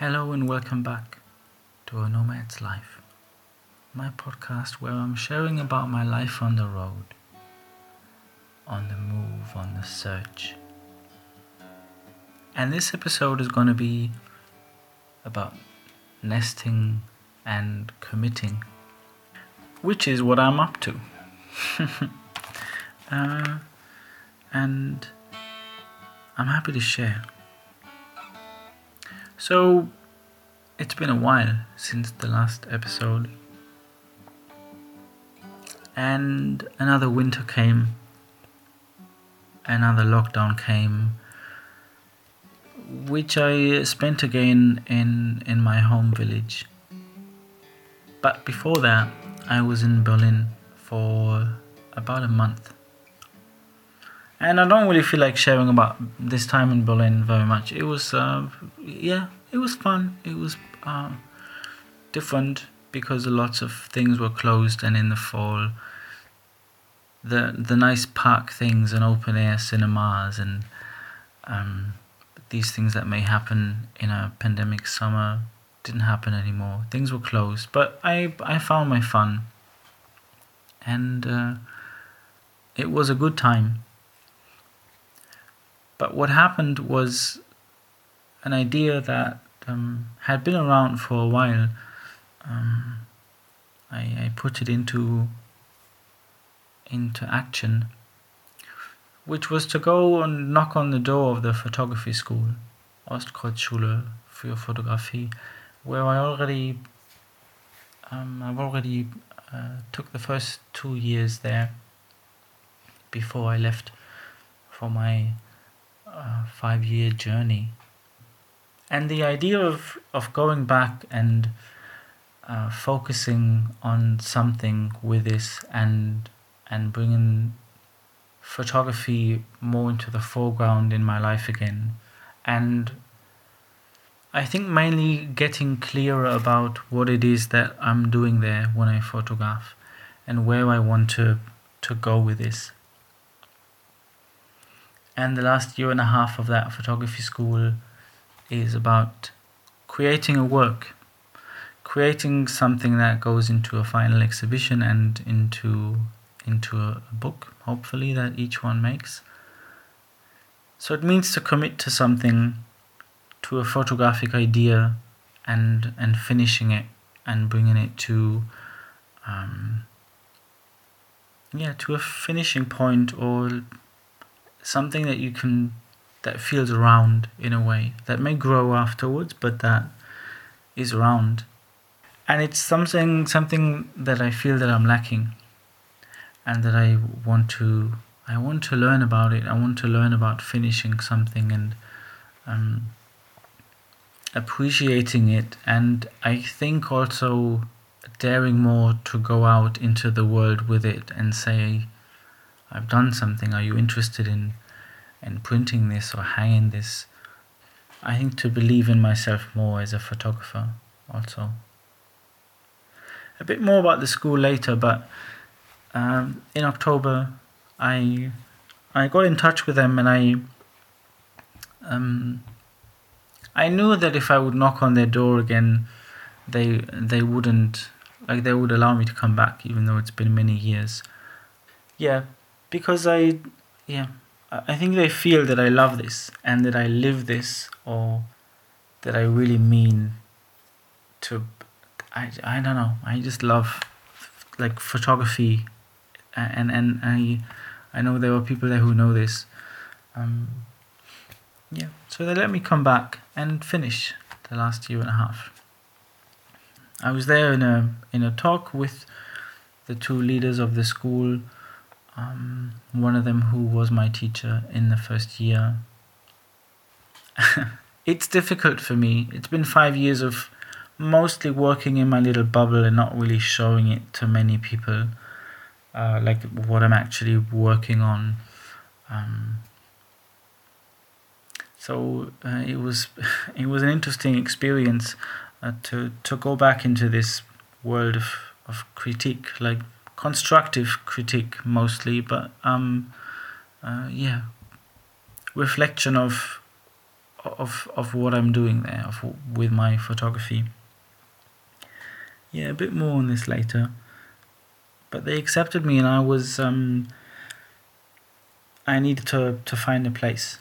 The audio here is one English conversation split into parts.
Hello and welcome back to A Nomad's Life, my podcast where I'm sharing about my life on the road, on the move, on the search. And this episode is going to be about nesting and committing, which is what I'm up to. uh, and I'm happy to share. So, it's been a while since the last episode, and another winter came, another lockdown came, which I spent again in, in my home village. But before that, I was in Berlin for about a month. And I don't really feel like sharing about this time in Berlin very much. It was, uh, yeah, it was fun. It was uh, different because lots of things were closed, and in the fall, the the nice park things and open air cinemas and um, these things that may happen in a pandemic summer didn't happen anymore. Things were closed, but I I found my fun, and uh, it was a good time. But what happened was an idea that um, had been around for a while. Um, I, I put it into into action, which was to go and knock on the door of the photography school, Ostkreuzschule für Fotografie, where I already um, I've already uh, took the first two years there before I left for my uh, five year journey. And the idea of, of going back and uh, focusing on something with this and and bringing photography more into the foreground in my life again and I think mainly getting clearer about what it is that I'm doing there when I photograph and where I want to to go with this and the last year and a half of that photography school is about creating a work, creating something that goes into a final exhibition and into into a book, hopefully that each one makes. So it means to commit to something, to a photographic idea, and and finishing it and bringing it to, um, yeah, to a finishing point or something that you can that feels round in a way that may grow afterwards but that is round. And it's something something that I feel that I'm lacking and that I want to I want to learn about it. I want to learn about finishing something and um, appreciating it. And I think also daring more to go out into the world with it and say I've done something. Are you interested in in printing this or hanging this? I think to believe in myself more as a photographer also. A bit more about the school later, but um, in October I I got in touch with them and I um, I knew that if I would knock on their door again, they they wouldn't like they would allow me to come back, even though it's been many years. Yeah, because I, yeah, I think they feel that I love this and that I live this or that I really mean to. I, I don't know. I just love like photography, and and I I know there are people there who know this. Um, yeah, so they let me come back and finish the last year and a half. I was there in a in a talk with the two leaders of the school um, one of them who was my teacher in the first year. it's difficult for me. It's been five years of mostly working in my little bubble and not really showing it to many people, uh, like what I'm actually working on. Um, so uh, it was it was an interesting experience uh, to to go back into this world of, of critique, like constructive critique mostly, but um, uh, yeah, reflection of of of what I'm doing there of, with my photography. Yeah, a bit more on this later. But they accepted me, and I was um, I needed to to find a place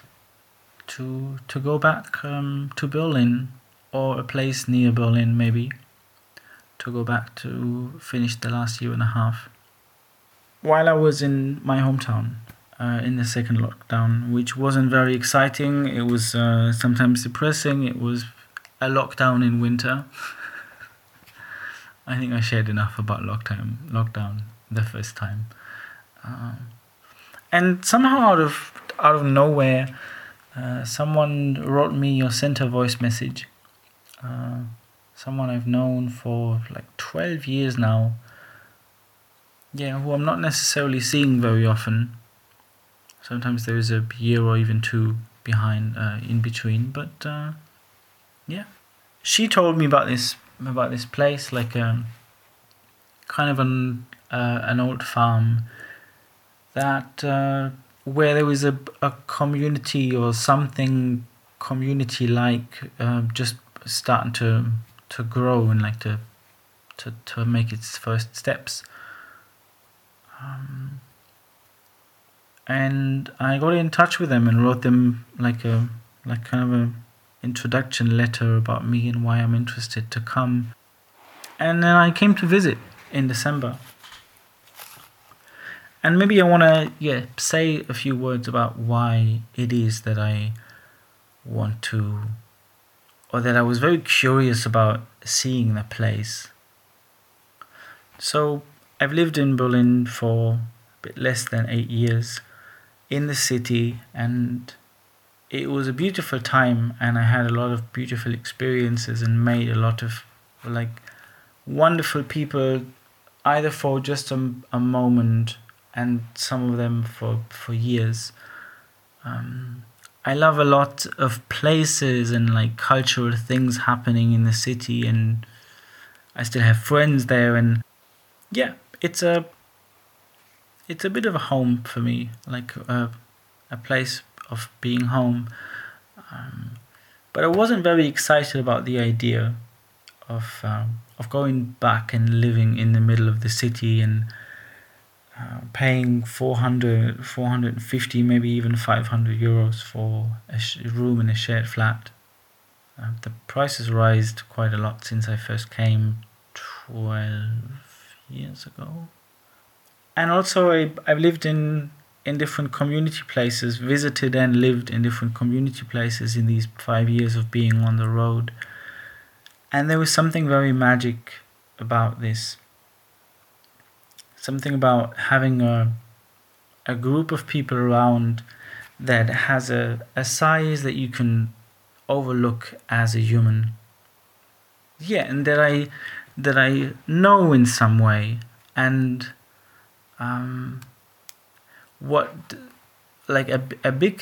to to go back um, to Berlin or a place near Berlin maybe to go back to finish the last year and a half. While I was in my hometown, uh, in the second lockdown, which wasn't very exciting. It was uh, sometimes depressing. It was a lockdown in winter. I think I shared enough about lockdown. Lockdown the first time, um, and somehow out of out of nowhere, uh, someone wrote me or sent a voice message. Someone I've known for like twelve years now. Yeah, who I'm not necessarily seeing very often Sometimes there is a year or even two behind, uh, in between. But uh, yeah, she told me about this about this place, like a um, kind of an uh, an old farm that uh, where there was a a community or something community like uh, just starting to to grow and like to to to make its first steps. Um, and I got in touch with them and wrote them like a like kind of a introduction letter about me and why I'm interested to come. And then I came to visit in December. And maybe I want to yeah say a few words about why it is that I want to or that I was very curious about seeing the place. So I've lived in Berlin for a bit less than 8 years in the city and it was a beautiful time and I had a lot of beautiful experiences and made a lot of like wonderful people either for just a, a moment and some of them for for years um, I love a lot of places and like cultural things happening in the city and I still have friends there and yeah it's a it's a bit of a home for me, like a, a place of being home. Um, but I wasn't very excited about the idea of um, of going back and living in the middle of the city and uh, paying 400, 450, maybe even 500 euros for a sh- room in a shared flat. Uh, the has rised quite a lot since I first came 12 years ago and also I, I've lived in in different community places, visited and lived in different community places in these five years of being on the road. And there was something very magic about this. Something about having a a group of people around that has a, a size that you can overlook as a human. Yeah, and that I that I know in some way and um, what like a, a big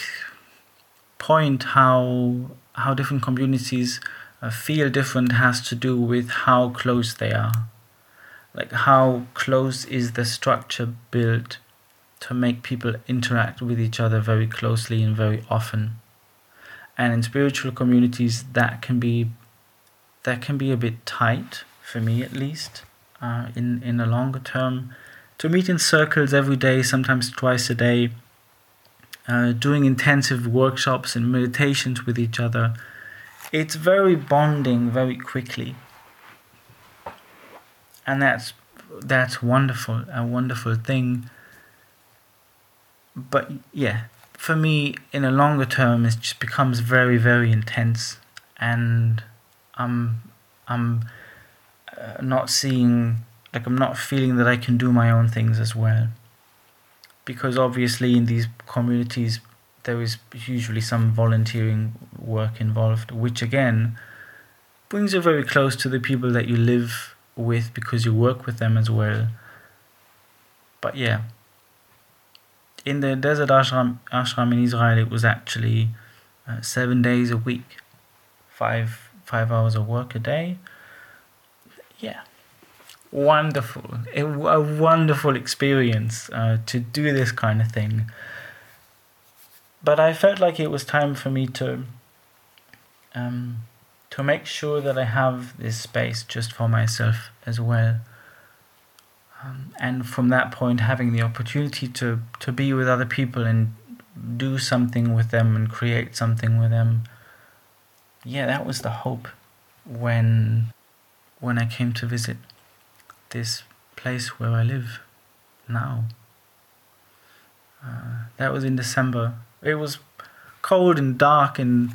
point how how different communities uh, feel different has to do with how close they are like how close is the structure built to make people interact with each other very closely and very often and in spiritual communities that can be that can be a bit tight for me at least uh, in in a longer term to meet in circles every day, sometimes twice a day, uh, doing intensive workshops and meditations with each other. It's very bonding very quickly. And that's that's wonderful, a wonderful thing. But yeah, for me, in a longer term, it just becomes very, very intense, and I'm I'm uh, not seeing like I'm not feeling that I can do my own things as well. Because obviously, in these communities, there is usually some volunteering work involved, which again brings you very close to the people that you live with because you work with them as well. But yeah, in the desert ashram, ashram in Israel, it was actually uh, seven days a week, five five hours of work a day. Yeah, wonderful, a, a wonderful experience uh, to do this kind of thing. But I felt like it was time for me to um, to make sure that I have this space just for myself as well. Um, and from that point, having the opportunity to, to be with other people and do something with them and create something with them. Yeah, that was the hope when when I came to visit this place where I live now. Uh, that was in December. It was cold and dark in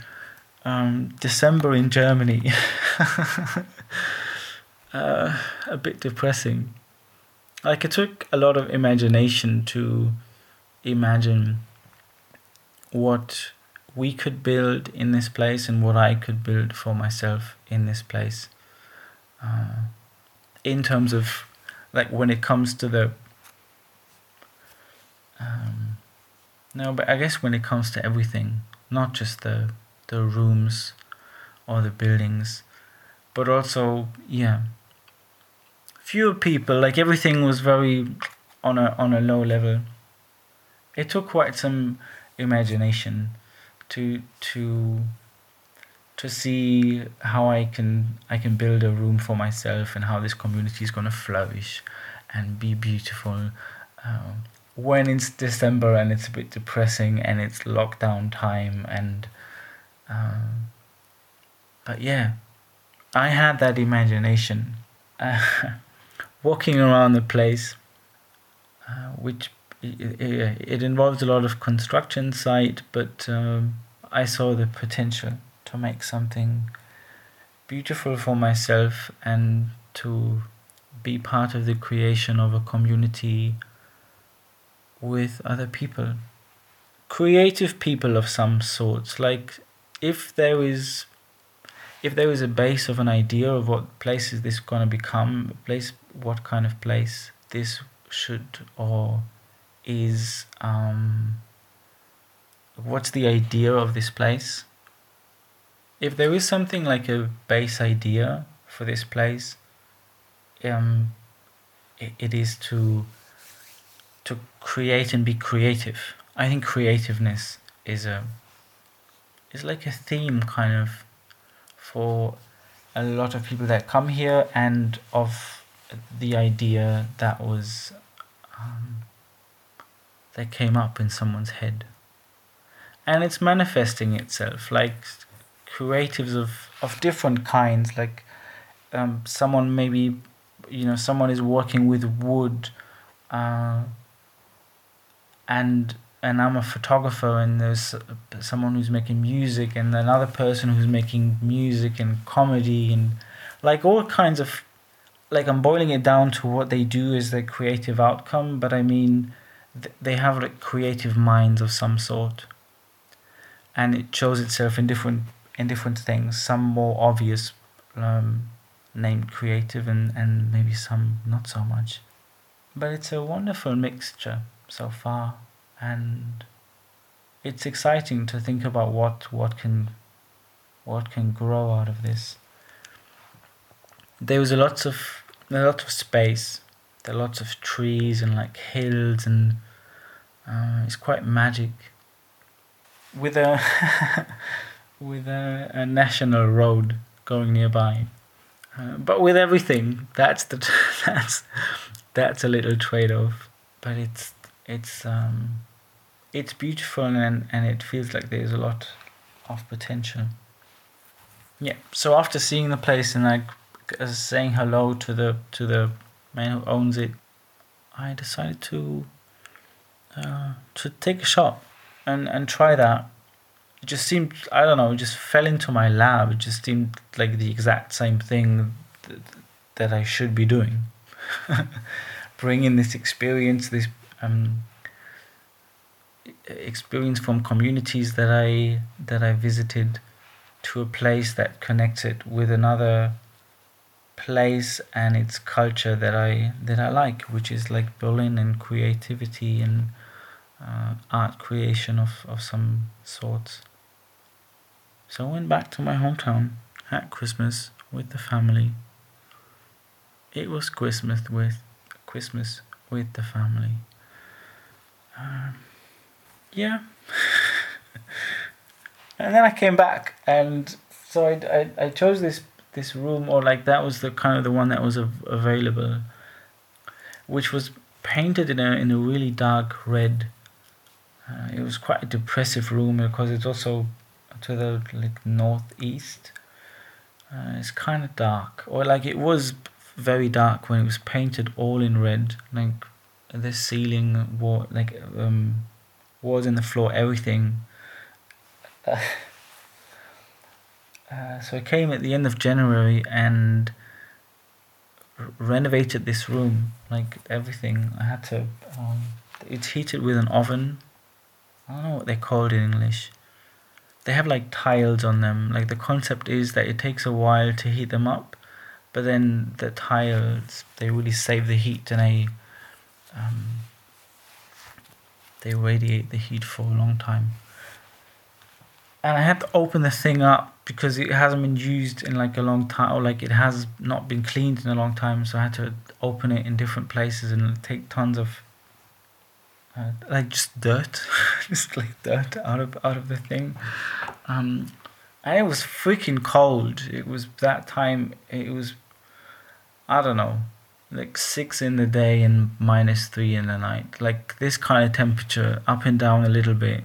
um, December in Germany. uh, a bit depressing. Like it took a lot of imagination to imagine what we could build in this place and what I could build for myself in this place. Uh, in terms of, like, when it comes to the. Um, no, but I guess when it comes to everything, not just the the rooms or the buildings, but also yeah. Fewer people, like everything was very on a on a low level. It took quite some imagination to to to see how I can I can build a room for myself and how this community is going to flourish and be beautiful. Um, when it's December and it's a bit depressing and it's lockdown time and um, but yeah, I had that imagination uh, walking around the place, uh, which it, it, it, involves a lot of construction site, but um, I saw the potential to make something beautiful for myself and to be part of the creation of a community with other people. Creative people of some sorts like if there is if there is a base of an idea of what place is this going to become place what kind of place this should or is um, what's the idea of this place? If there is something like a base idea for this place um, it, it is to to create and be creative. I think creativeness is a is like a theme kind of for a lot of people that come here and of the idea that was um, that came up in someone's head. And it's manifesting itself like creatives of of different kinds like um, someone maybe you know someone is working with wood uh, and and I'm a photographer and there's someone who's making music and another person who's making music and comedy and like all kinds of like I'm boiling it down to what they do is their creative outcome but I mean th- they have like creative minds of some sort. And it shows itself in different in different things some more obvious um, named creative and, and maybe some not so much. But it's a wonderful mixture so far and it's exciting to think about what what can what can grow out of this. There was a lots of a lot of space. There are lots of trees and like hills and uh, it's quite magic. With a with a, a national road going nearby, uh, but with everything that's the that's that's a little trade off. But it's it's um it's beautiful and, and it feels like there's a lot of potential. Yeah. So after seeing the place and like uh, saying hello to the to the man who owns it, I decided to uh, to take a shot and and try that. It just seemed I don't know. It just fell into my lab. It just seemed like the exact same thing that, that I should be doing. Bringing this experience, this um, experience from communities that I that I visited to a place that connects it with another place and its culture that I that I like, which is like Berlin and creativity and uh, art creation of, of some sorts. So I went back to my hometown at Christmas with the family. It was Christmas with Christmas with the family. Um, yeah. and then I came back and so I, I, I chose this this room or like that was the kind of the one that was av- available which was painted in a in a really dark red uh, it was quite a depressive room because it's also to the like northeast uh, it's kind of dark or like it was very dark when it was painted all in red like the ceiling wall like um walls in the floor everything uh, uh, so I came at the end of January and r- renovated this room, like everything. I had to. Um, it's heated with an oven. I don't know what they call it in English. They have like tiles on them. Like the concept is that it takes a while to heat them up, but then the tiles they really save the heat and they um, they radiate the heat for a long time and I had to open the thing up because it hasn't been used in like a long time, or like it has not been cleaned in a long time. So I had to open it in different places and take tons of uh, like just dirt, just like dirt out of out of the thing. Um, and it was freaking cold. It was that time. It was I don't know, like six in the day and minus three in the night. Like this kind of temperature, up and down a little bit.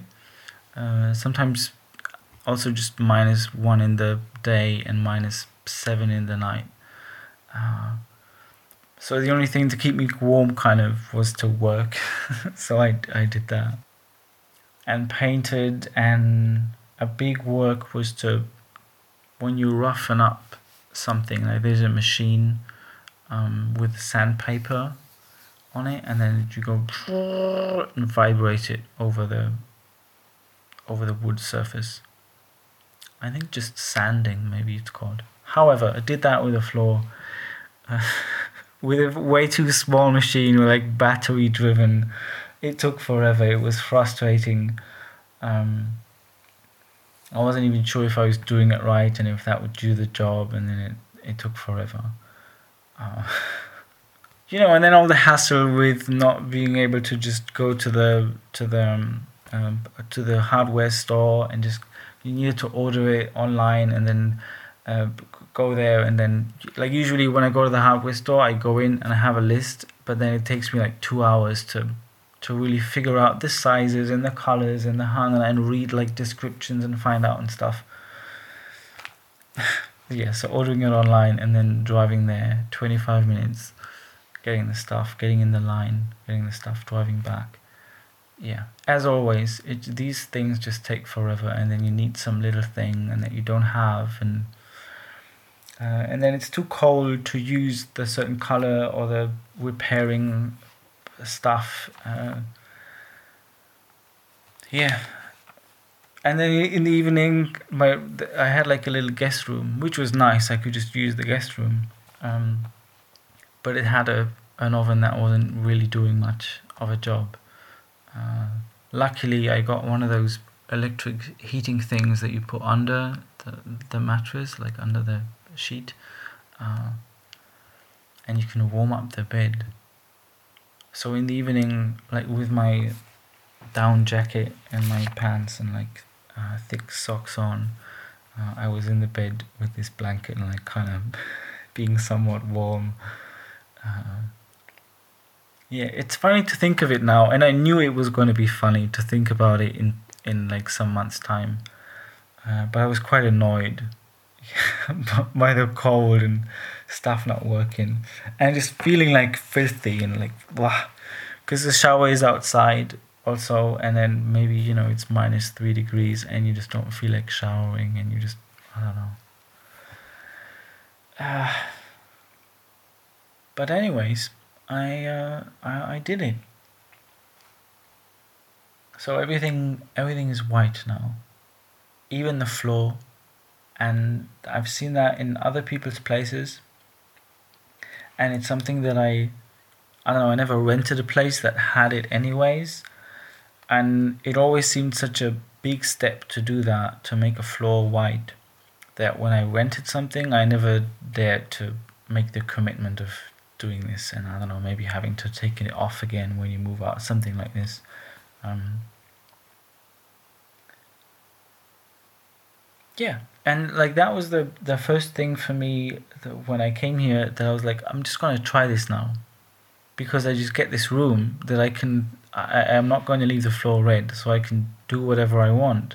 Uh, sometimes also just minus one in the day and minus seven in the night. Uh, so the only thing to keep me warm kind of was to work. so I, I did that. And painted, and a big work was to, when you roughen up something, like there's a machine um, with sandpaper on it, and then you go and vibrate it over the over the wood surface. I think just sanding, maybe it's called. However, I did that with a floor, uh, with a way too small machine, like battery driven. It took forever. It was frustrating. Um, I wasn't even sure if I was doing it right and if that would do the job, and then it, it took forever. You know, and then all the hassle with not being able to just go to the to the um, um, to the hardware store and just you needed to order it online and then uh, go there and then like usually when I go to the hardware store I go in and I have a list but then it takes me like two hours to to really figure out the sizes and the colors and the hang and read like descriptions and find out and stuff. Yeah so ordering it online and then driving there 25 minutes getting the stuff getting in the line getting the stuff driving back. Yeah. As always it, these things just take forever and then you need some little thing and that you don't have and uh, and then it's too cold to use the certain color or the repairing stuff uh, yeah. And then in the evening my i had like a little guest room which was nice i could just use the guest room um, but it had a an oven that wasn't really doing much of a job uh, luckily, I got one of those electric heating things that you put under the, the mattress, like under the sheet, uh, and you can warm up the bed. So in the evening, like with my down jacket and my pants and like uh, thick socks on, uh, I was in the bed with this blanket and like kind of being somewhat warm. Uh, yeah, it's funny to think of it now, and I knew it was going to be funny to think about it in in like some months' time. Uh, but I was quite annoyed by the cold and stuff not working, and just feeling like filthy and like blah, because the shower is outside also, and then maybe you know it's minus three degrees, and you just don't feel like showering, and you just I don't know. Uh, but anyways I, uh, I I did it. So everything everything is white now, even the floor, and I've seen that in other people's places. And it's something that I, I don't know. I never rented a place that had it anyways, and it always seemed such a big step to do that to make a floor white. That when I rented something, I never dared to make the commitment of doing this and I don't know maybe having to take it off again when you move out something like this. Um, yeah and like that was the the first thing for me when i came here that i was like i'm just to try this now. Because i just get this room that i can i i'm not going to leave the floor red so i can do whatever i want.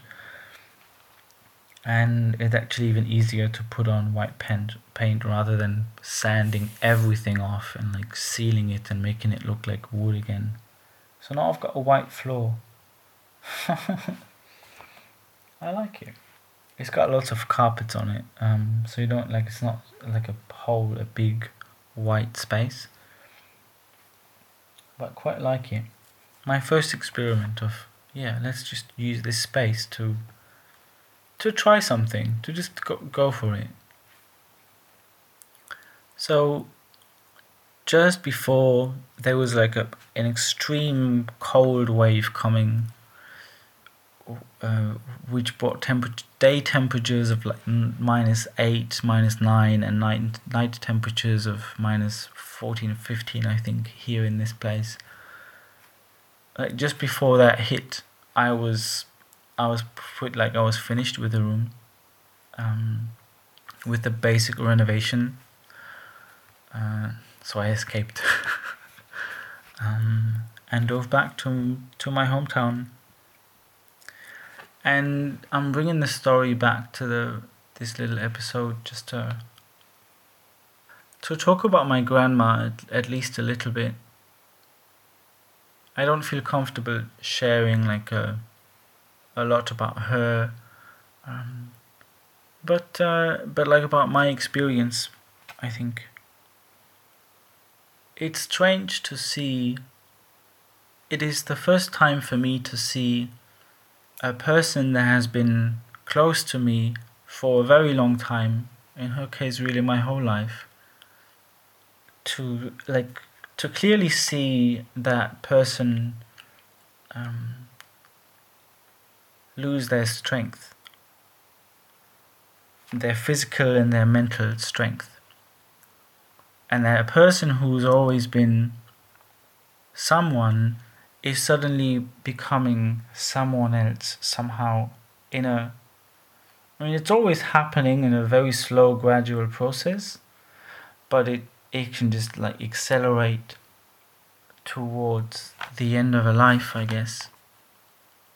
And it's actually even easier to put on white paint paint rather than sanding everything off and like sealing it and making it look like wood again so now i've got a white floor I like it. It's got lots of carpets on it, um, so you don't like it's not like a whole a big white space. But quite like it. My first experiment of yeah, let's just use this space to to try something, to just go, go for it. So just before there was like a, an extreme cold wave coming uh, which brought temperature, day temperatures of like minus 8, minus 9, and night, night temperatures of minus 14, 15, I think, here in this place. Like just before that hit, I was, I was put like I was finished with the room, um, with the basic renovation. Uh, so I escaped, um, and drove back to to my hometown. And I'm bringing the story back to the this little episode just to to talk about my grandma at, at least a little bit. I don't feel comfortable sharing like a a lot about her, um, but uh, but like about my experience, I think it's strange to see. It is the first time for me to see a person that has been close to me for a very long time, in her case, really my whole life, to like to clearly see that person um, lose their strength, their physical and their mental strength, and that a person who's always been someone is suddenly becoming someone else somehow in a I mean it's always happening in a very slow gradual process but it it can just like accelerate towards the end of a life I guess.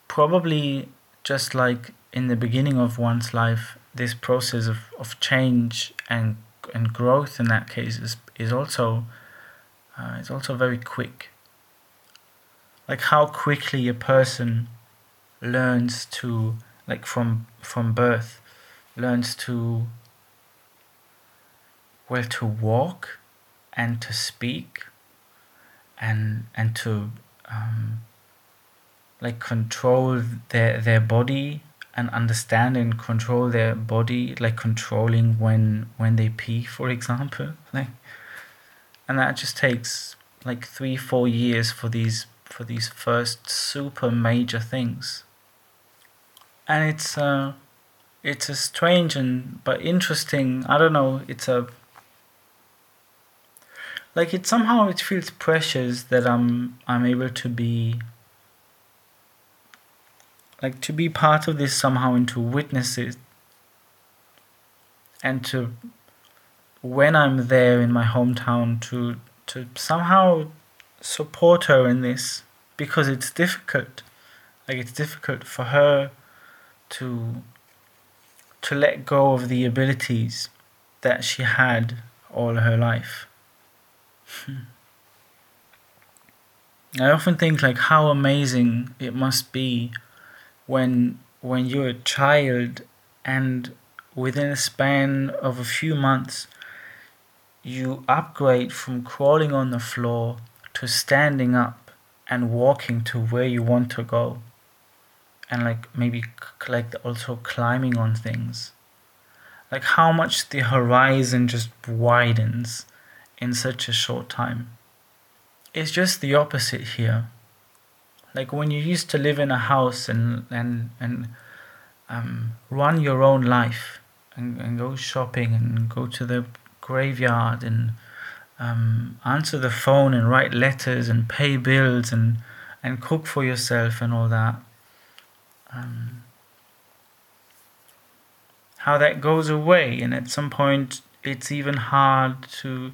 Probably just like in the beginning of one's life this process of, of change and and growth in that case is, is also uh, is also very quick. Like how quickly a person learns to like from from birth learns to well to walk and to speak and and to um, like control their their body and understand and control their body like controlling when when they pee for example like and that just takes like three four years for these for these first super major things. And it's uh, it's a strange and but interesting. I don't know. It's a like it somehow it feels precious that I'm I'm able to be like to be part of this somehow and to witness it and to when I'm there in my hometown to to somehow support her in this because it's difficult. Like it's difficult for her to to let go of the abilities that she had all her life. Hmm. I often think like how amazing it must be when when you're a child and within a span of a few months you upgrade from crawling on the floor to standing up and walking to where you want to go. And like maybe like also climbing on things. Like how much the horizon just widens in such a short time. It's just the opposite here. Like when you used to live in a house and and and um, run your own life and, and go shopping and go to the graveyard and um, answer the phone and write letters and pay bills and and cook for yourself and all that. Um, how that goes away and at some point it's even hard to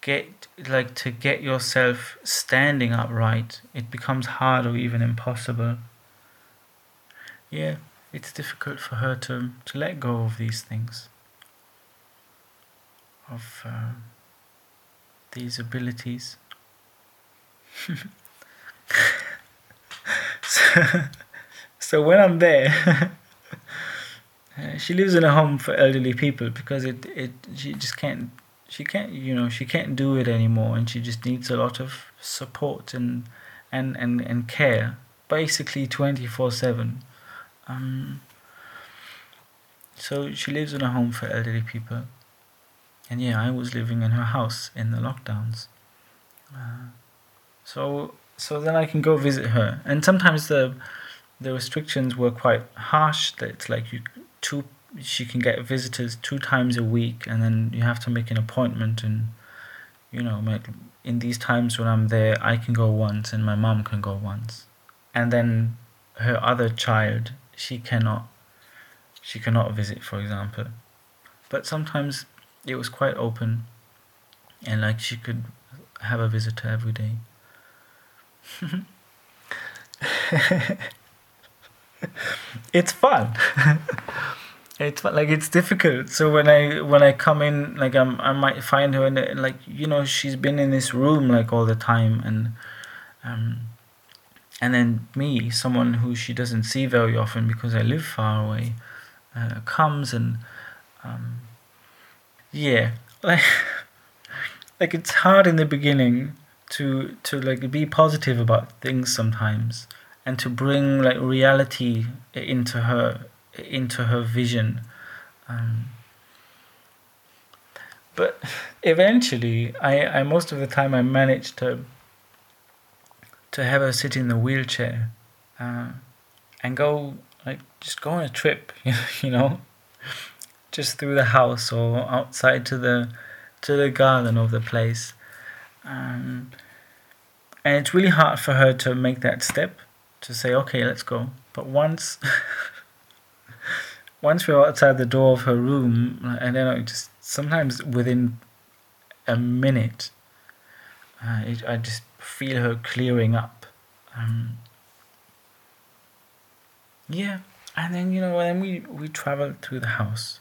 get like to get yourself standing upright. It becomes hard or even impossible. Yeah it's difficult for her to to let go of these things of uh, these abilities. So, so when i'm there Uh, she lives in a home for elderly people because it, it she just can't she can't you know she can't do it anymore and she just needs a lot of support and and and, and care basically 24 7 um, so she lives in a home for elderly people and yeah i was living in her house in the lockdowns. Uh, so so then i can go visit her. And sometimes the the restrictions were quite harsh that it's like you two she can get visitors two times a week and then you have to make an appointment and you know make, in these times when i'm there i can go once and my mom can go once. And then her other child she cannot she cannot visit for example. But sometimes it was quite open. And like she could have a visitor every day. It's fun. It's fun. like it's difficult. So when i when i come in like I'm, i might find her and like you know she's been in this room like all the time. And um and then me someone who she doesn't see very often because i live far away uh, comes and um yeah. Like like it's hard in the beginning to to like be positive about things sometimes and to bring like reality into her into her vision. Um, but eventually I, I most of the time I managed to to have her sit in the wheelchair uh, and go like just go on a trip you know just through the house or outside to the to the garden of the place. Um, and it's really hard for her to make that step to say okay let's go. But once once we're outside the door of her room and then just sometimes within a minute uh, it, i just feel her clearing up. Um, yeah. And then you know then we we travel through the house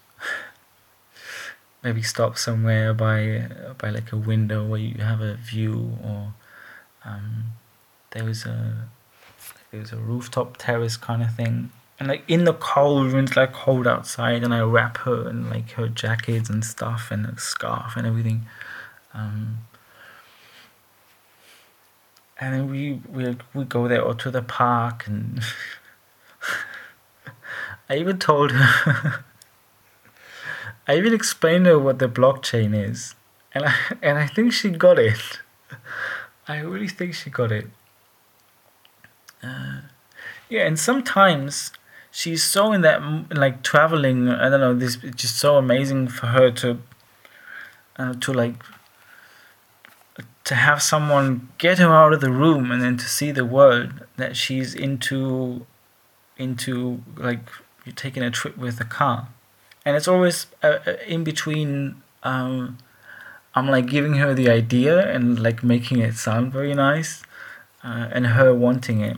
maybe stop somewhere by by like a window where you have a view or um, there was a there was a rooftop terrace kind of thing. And like in the cold when it's like cold outside and I wrap her in like her jackets and stuff and a scarf and everything. Um, and then we we we go there or to the park and I even told her I even explained her what the blockchain is and I, and I think she got it. I really think she got it. Uh, yeah and sometimes she's so in that like traveling i don't know this it's just so amazing for her to uh, to like to have someone get her out of the room and then to see the world that she's into into like you're taking a trip with a car and it's always uh, uh, in between um, i'm like giving her the idea and like making it sound very nice uh, and her wanting it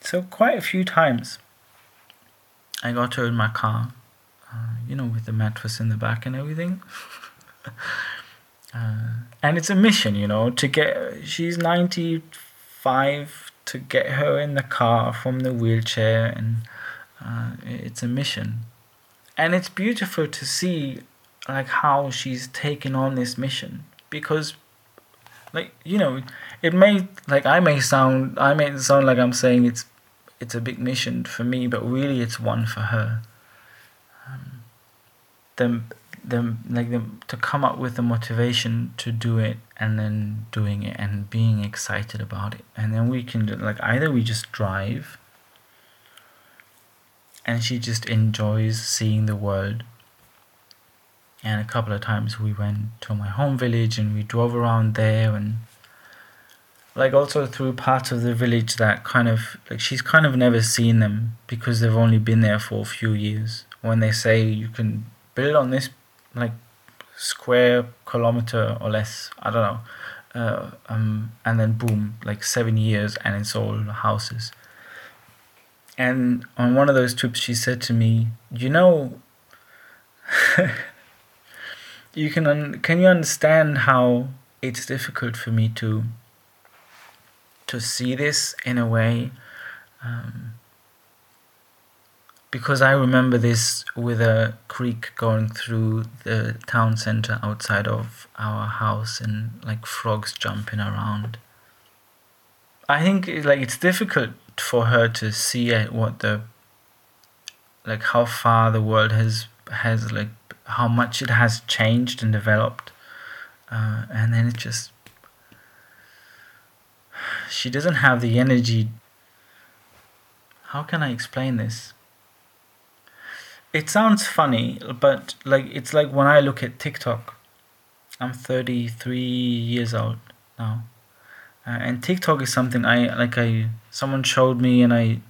so quite a few times I got her in my car, uh, you know, with the mattress in the back and everything. uh, and it's a mission, you know, to get. She's 95 to get her in the car from the wheelchair, and uh, it's a mission. And it's beautiful to see, like, how she's taken on this mission because like you know it may like i may sound i may sound like i'm saying it's it's a big mission for me, but really it's one for her. Um, them, them, like them to come up with the motivation to do it, and then doing it and being excited about it, and then we can like either we just drive, and she just enjoys seeing the world. And a couple of times we went to my home village and we drove around there and like also through parts of the village that kind of like she's kind of never seen them because they've only been there for a few years when they say you can build on this like square kilometer or less. I don't know. Uh, um, and then boom, like seven years, and it's all houses. And on one of those trips, she said to me, "You know, you can un- can you understand how it's difficult for me to to see this in a way." Um, because I remember this with a creek going through the town center outside of our house and like frogs jumping around. I think like it's difficult for her to see what the like how far the world has has like how much it has changed and developed, uh, and then it just she doesn't have the energy. How can I explain this? it sounds funny, but like it's like when I look at TikTok. I'm 33 years old now, uh, and TikTok is something I like. I someone showed me, and I.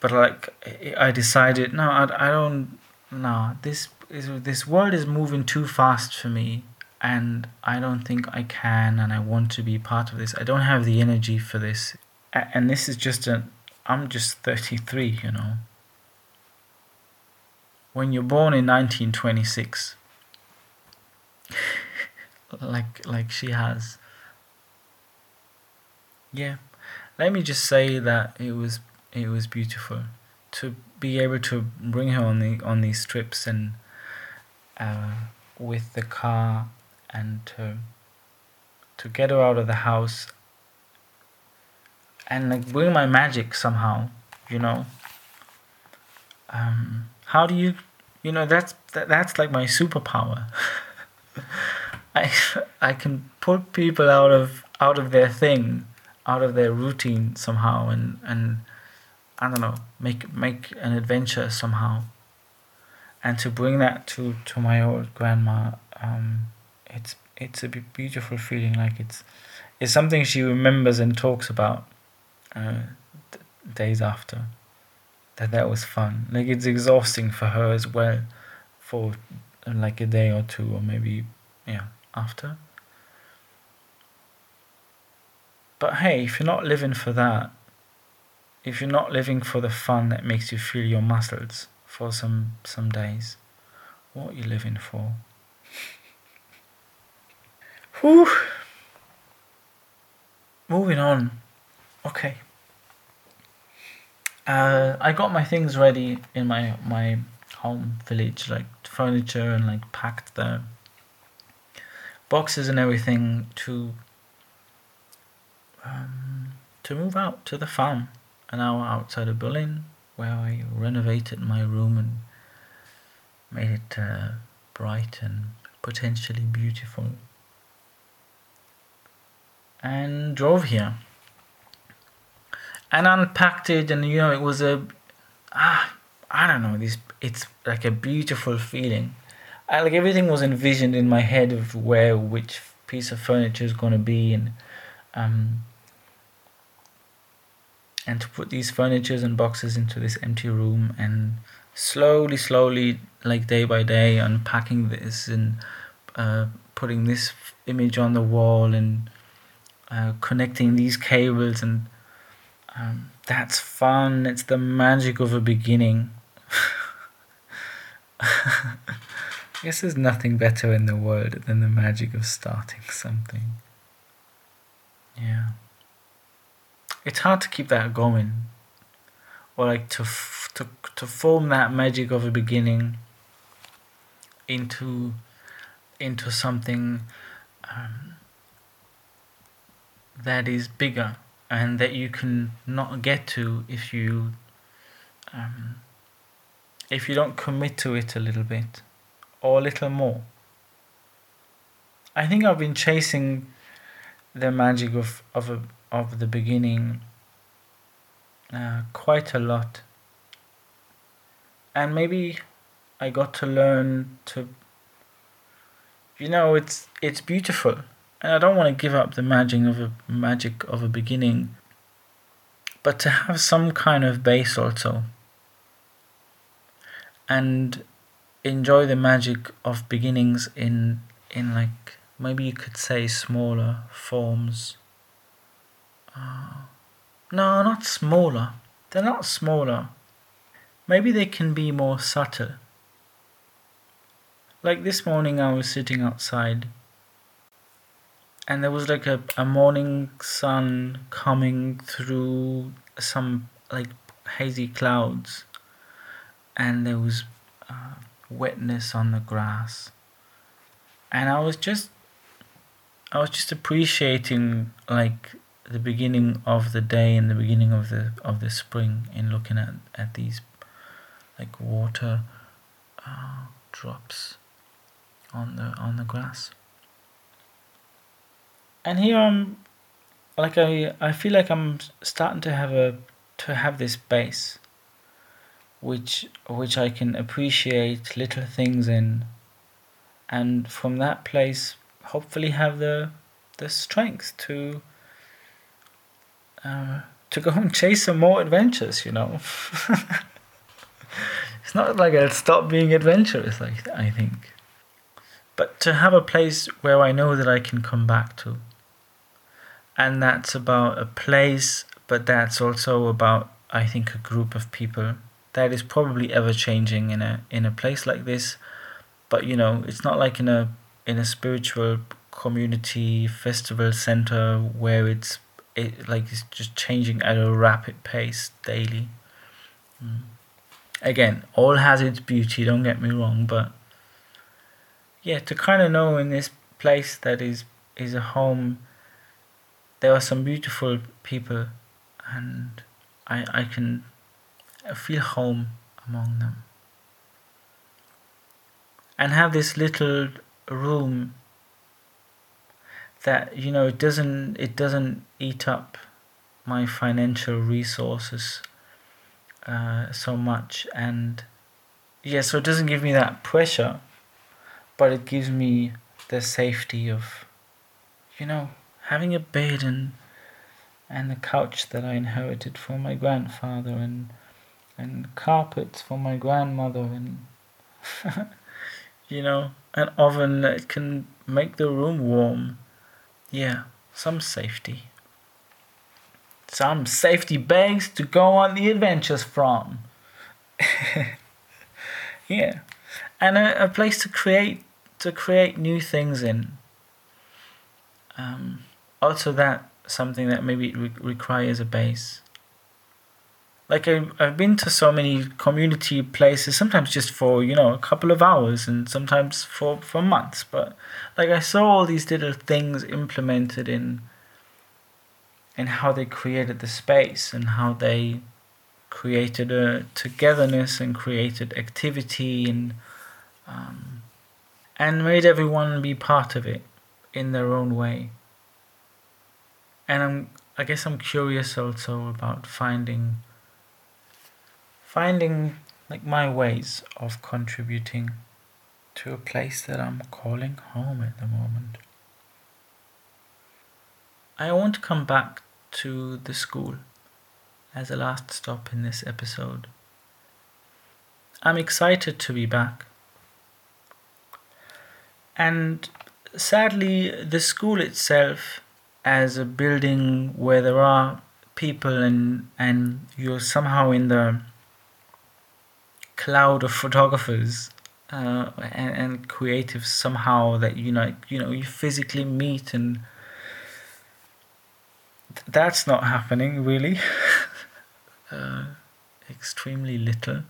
But like, I decided no, I, I don't. No, this is this world is moving too fast for me, and I don't think I can, and I want to be part of this. I don't have the energy for this, and this is just a. I'm just 33, you know when you're born in 1926 like like she has yeah. Let me just say that it was it was beautiful to be able to bring her on the on these trips and uh, with the car and to to get her out of the house and like bring my magic somehow you know? Um, how do you you know that's that, that's like my superpower. I i can put people out of out of their thing out of their routine somehow and and i don't know make make an adventure somehow and to bring that to to my old grandma um it's it's a beautiful feeling like it's it's something she remembers and talks about uh, days after that that was fun. Like it's exhausting for her as well, for like a day or two or maybe yeah after. But hey, if you're not living for that, if you're not living for the fun that makes you feel your muscles for some some days, what are you living for? Whew. Moving on. Okay. Uh, I got my things ready in my my home village, like furniture and like packed the boxes and everything to to move out to the farm, an hour outside of Berlin, where I renovated my room and made it uh, bright and potentially beautiful, and drove here. And unpacked it and you know it was a ah I don't know this it's like a beautiful feeling. I, like everything was envisioned in my head of where which piece of furniture is going to be and um and to put these furnitures and boxes into this empty room and slowly slowly like day by day unpacking this and uh, putting this image on the wall and uh, connecting these cables and um, that's fun. It's the magic of a beginning. I guess there's nothing better in the world than the magic of starting something. Yeah. It's hard to keep that going. Or like to f- to to form that magic of a beginning into into something um, that is bigger and that you can not get to if you um, if you don't commit to it a little bit or a little more. I think I've been chasing the magic of of a, of the beginning uh, quite a lot, and maybe I got to learn to. You know, it's it's beautiful and I don't want to give up the magic of a magic of a beginning, but to have some kind of base also. and enjoy the magic of beginnings in in like maybe you could say smaller forms. Uh, no, not smaller. They're not smaller. Maybe they can be more subtle. Like this morning, I was sitting outside, and there was like a, a morning sun coming through some like hazy clouds, and there was uh, wetness on the grass, and I was just I was just appreciating like the beginning of the day and the beginning of the of the spring in looking at, at these like water uh, drops on the on the grass. And here I'm like I I feel like I'm starting to have a to have this base which which I can appreciate little things in and from that place hopefully have the the strength to uh, to go and chase some more adventures you know? It's not like I'll stop being adventurous like I think. But to have a place where I know that I can come back to. And that's about a place but that's also about I think a group of people that is probably ever changing in a in a place like this. But you know it's not like in a in a spiritual community festival center where it's it like it's just changing at a rapid pace daily mm. again all has its beauty don't get me wrong but yeah to kind of know in this place that is is a home there are some beautiful people and I I can feel home among them and have this little room that you know it doesn't it doesn't eat up my financial resources uh, so much. And yeah so it doesn't give me that pressure but it gives me the safety of you know having a bed and and the couch that I inherited from my grandfather and and carpets for my grandmother and you know an oven that can make the room warm yeah some safety. Some safety bags to go on the adventures from. Yeah and a, a, place to create to create new things in. Um, also that something that maybe re- requires a base like I, I've been to so many community places sometimes just for you know a couple of hours and sometimes for for months but like I saw all these little things implemented in in how they created the space and how they created a togetherness and created activity and um, and made everyone be part of it in their own way. And I'm I guess I'm curious also about finding finding like my ways of contributing to a place that I'm calling home at the moment. I want to come back to the school as a last stop in this episode. I'm excited to be back. And sadly, the school itself, as a building where there are people and, and you're somehow in the cloud of photographers uh, and, and creatives somehow that you know you know you physically meet and that's not happening really. Uh, extremely little.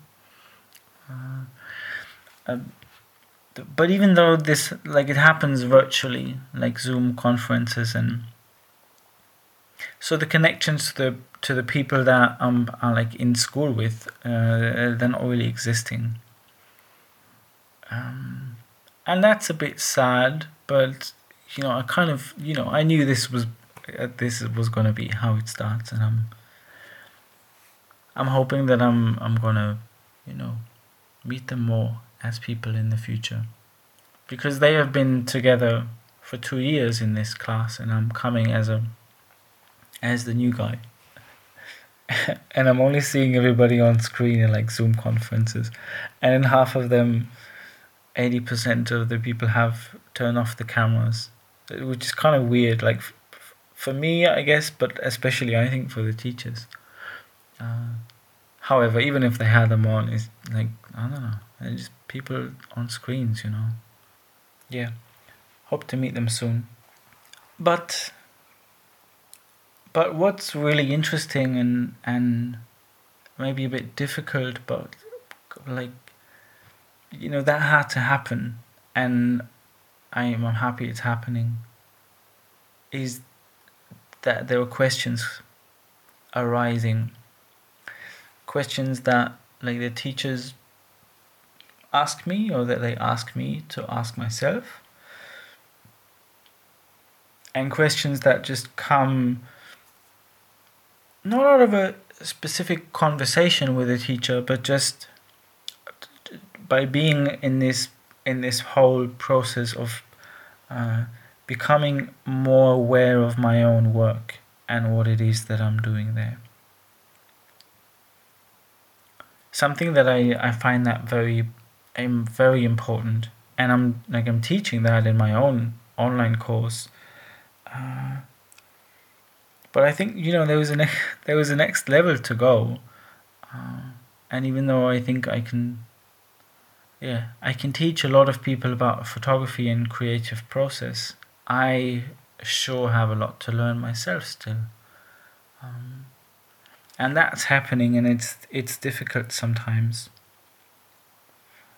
Uh, um, but even though this like it happens virtually like zoom conferences and so the connections to the to the people that I'm, I'm like in school with, uh, they're not really existing. Um, and that's a bit sad, but you know, I kind of, you know, I knew this was uh, this was gonna be how it starts, and I'm I'm hoping that I'm I'm gonna, you know, meet them more as people in the future, because they have been together for two years in this class, and I'm coming as a as the new guy. and I'm only seeing everybody on screen in like Zoom conferences, and in half of them, eighty percent of the people have turned off the cameras, which is kind of weird. Like f- for me, I guess, but especially I think for the teachers. Uh, however, even if they had them on, it's like I don't know, it's just people on screens, you know. Yeah, hope to meet them soon. But but what's really interesting and and maybe a bit difficult, but like you know that had to happen, and I'm I'm happy it's happening. Is that there were questions arising, questions that like the teachers ask me or that they ask me to ask myself, and questions that just come not out of a specific conversation with a teacher, but just by being in this in this whole process of uh, becoming more aware of my own work and what it is that I'm doing there. Something that I, I find that very um, very important, and I'm like I'm teaching that in my own online course. Uh, but I think you know there was a ne- there was a next level to go, uh, and even though I think I can, yeah, I can teach a lot of people about photography and creative process. I sure have a lot to learn myself still, um, and that's happening, and it's it's difficult sometimes.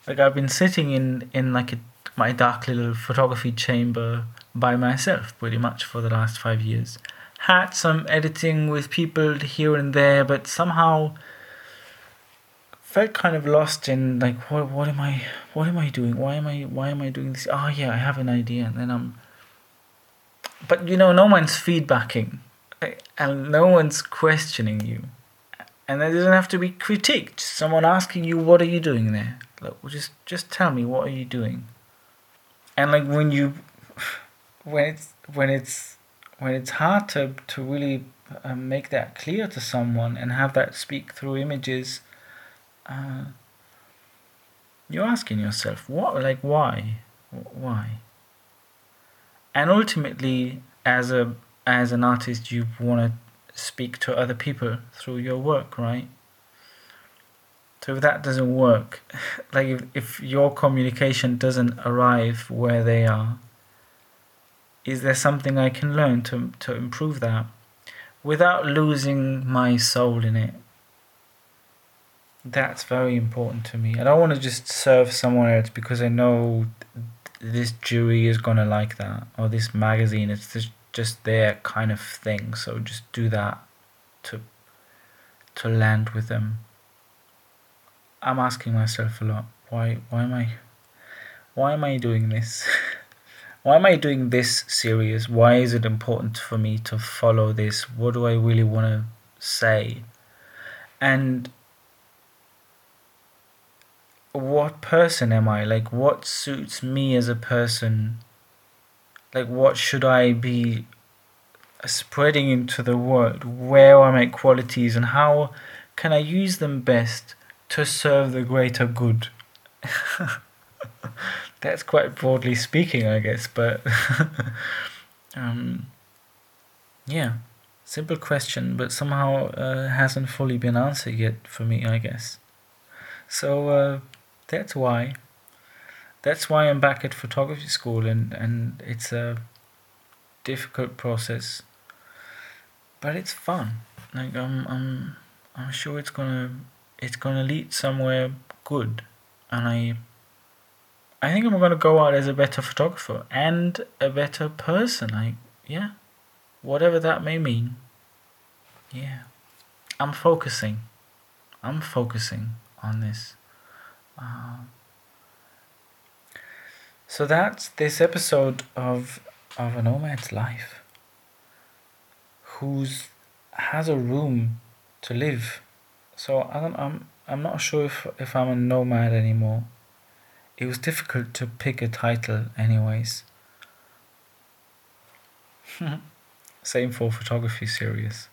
Like I've been sitting in in like a, my dark little photography chamber by myself pretty much for the last five years had some editing with people here and there, but somehow felt kind of lost in like what what am I what am I doing? Why am I why am I doing this? Oh yeah, I have an idea, and then I'm. But you know, no one's feedbacking, and no one's questioning you, and it doesn't have to be critiqued. Someone asking you, "What are you doing there?" Like, well, just just tell me what are you doing. And like when you, when it's when it's when it's hard to, to really uh, make that clear to someone and have that speak through images, uh, you're asking yourself, what, like, why, why? And ultimately, as a as an artist, you want to speak to other people through your work, right? So if that doesn't work, like if, if your communication doesn't arrive where they are, is there something I can learn to, to improve that without losing my soul in it? That's very important to me. I don't want to just serve someone else because I know this jury is going to like that or this magazine. It's just, just their kind of thing. So just do that to to land with them. I'm asking myself a lot. Why why am I why am I doing this? why am I doing this series? Why is it important for me to follow this? What do I really want to say? And what person am I? Like, what suits me as a person? Like, what should I be spreading into the world? Where are my qualities and how can I use them best to serve the greater good? that's quite broadly speaking, I guess. But um, yeah, simple question, but somehow uh, hasn't fully been answered yet for me, I guess. So uh, that's why. That's why I'm back at photography school, and and it's a difficult process, but it's fun. Like I'm I'm I'm sure it's gonna it's gonna lead somewhere good, and I I think I'm gonna go out as a better photographer and a better person. I yeah, whatever that may mean. Yeah, I'm focusing. I'm focusing on this. Uh, so that's this episode of of a nomad's life. Who's has a room to live. So I don't, I'm I'm not sure if if I'm a nomad anymore it was difficult to pick a title, anyways. Same for photography series.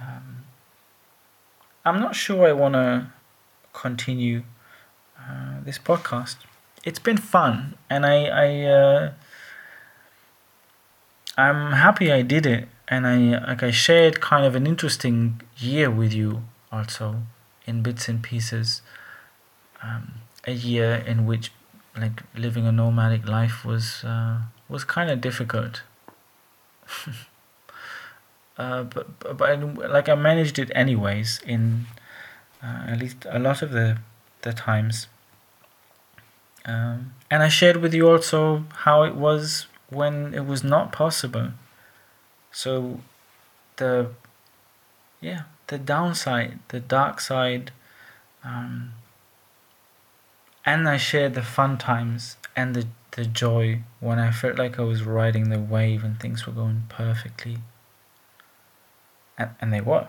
Um, I'm not sure I want to continue uh, this podcast. It's been fun, and I, I, uh, I'm happy I did it, and I, like, I shared kind of an interesting year with you also in bits and pieces. Um, a year in which, like, living a nomadic life was uh, was kind of difficult. uh, but, but but like I managed it anyways in uh, at least a lot of the the times. Um, and I shared with you also how it was when it was not possible. So, the yeah the downside, the dark side, um, and I shared the fun times and the the joy when I felt like I was riding the wave and things were going perfectly. And, and they were.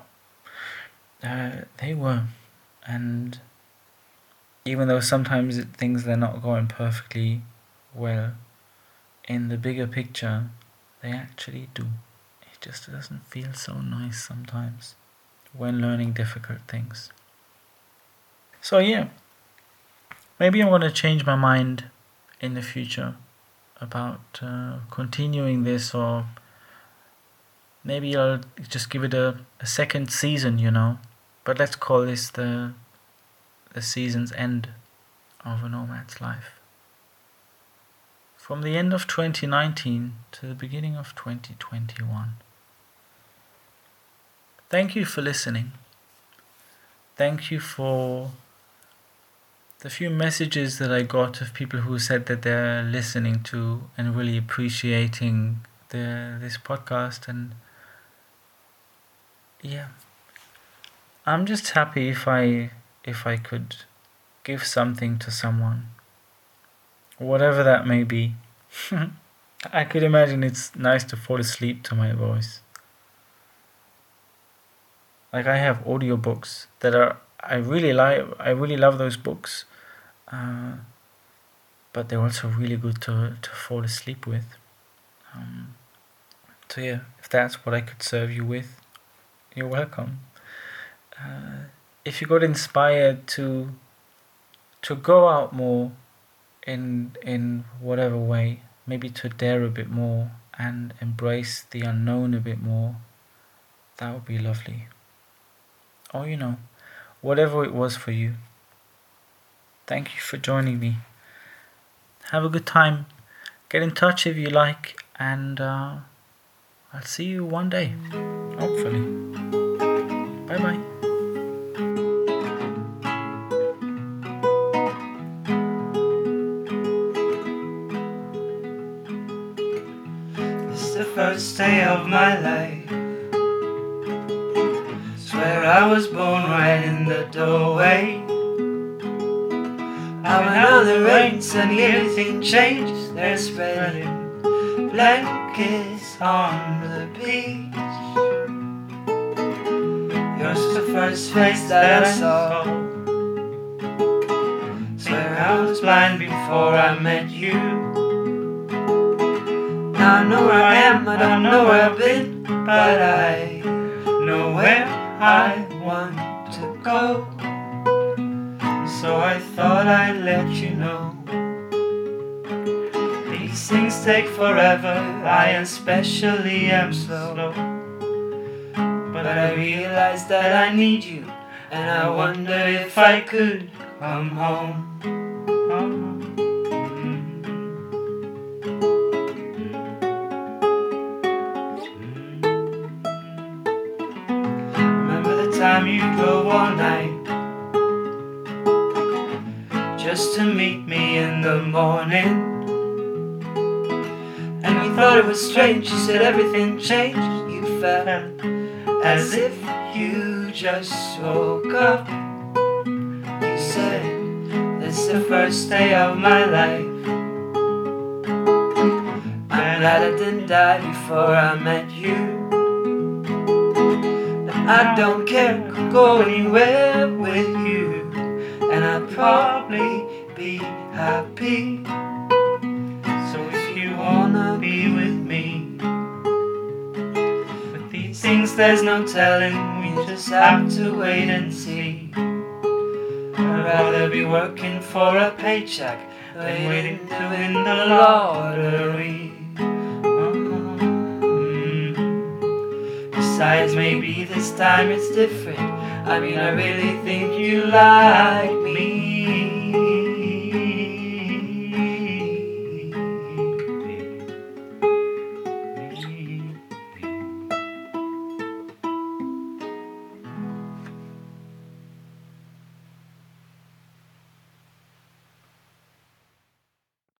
Uh, they were. And even though sometimes things they're not going perfectly well, in the bigger picture, they actually do. It just doesn't feel so nice sometimes when learning difficult things. So, yeah, maybe I'm going to change my mind in the future about uh, continuing this or maybe I'll just give it a, a second season, you know. But let's call this the the season's end of a nomad's life. From the end of 2019 to the beginning of 2021. Thank you for listening. Thank you for the few messages that I got of people who said that they're listening to and really appreciating the this podcast and yeah. I'm just happy if I if I could give something to someone. Whatever that may be. I could imagine it's nice to fall asleep to my voice. Like I have audiobooks that are I really like I really love those books uh, but they're also really good to, to fall asleep with. Um, so yeah, if that's what I could serve you with, you're welcome. Uh, if you got inspired to to go out more in in whatever way, maybe to dare a bit more and embrace the unknown a bit more, that would be lovely. Or you know, whatever it was for you. Thank you for joining me. Have a good time. Get in touch if you like, and uh, I'll see you one day, hopefully. Bye bye. It's the first day of my life. Swear I was born right in the doorway. The rain, suddenly everything changes. They're spreading blankets on the beach. Yours the first face that I saw. Swear I was blind before I met you. Now I know where I am, I don't know where I've been, but I know where I take forever, I especially am slow. But I realize that I need you, and I wonder if I could come home. Remember the time you drove all night just to meet me in the morning? And thought it was strange, you said everything changed. You felt as if you just woke up. You said, This is the first day of my life. I'm glad I didn't die before I met you. And I don't care, could go anywhere with you. And I'd probably be happy. There's no telling, we just have to wait and see. I'd rather be working for a paycheck than waiting to win the lottery. Mm. Besides, maybe this time it's different. I mean, I really think you like me.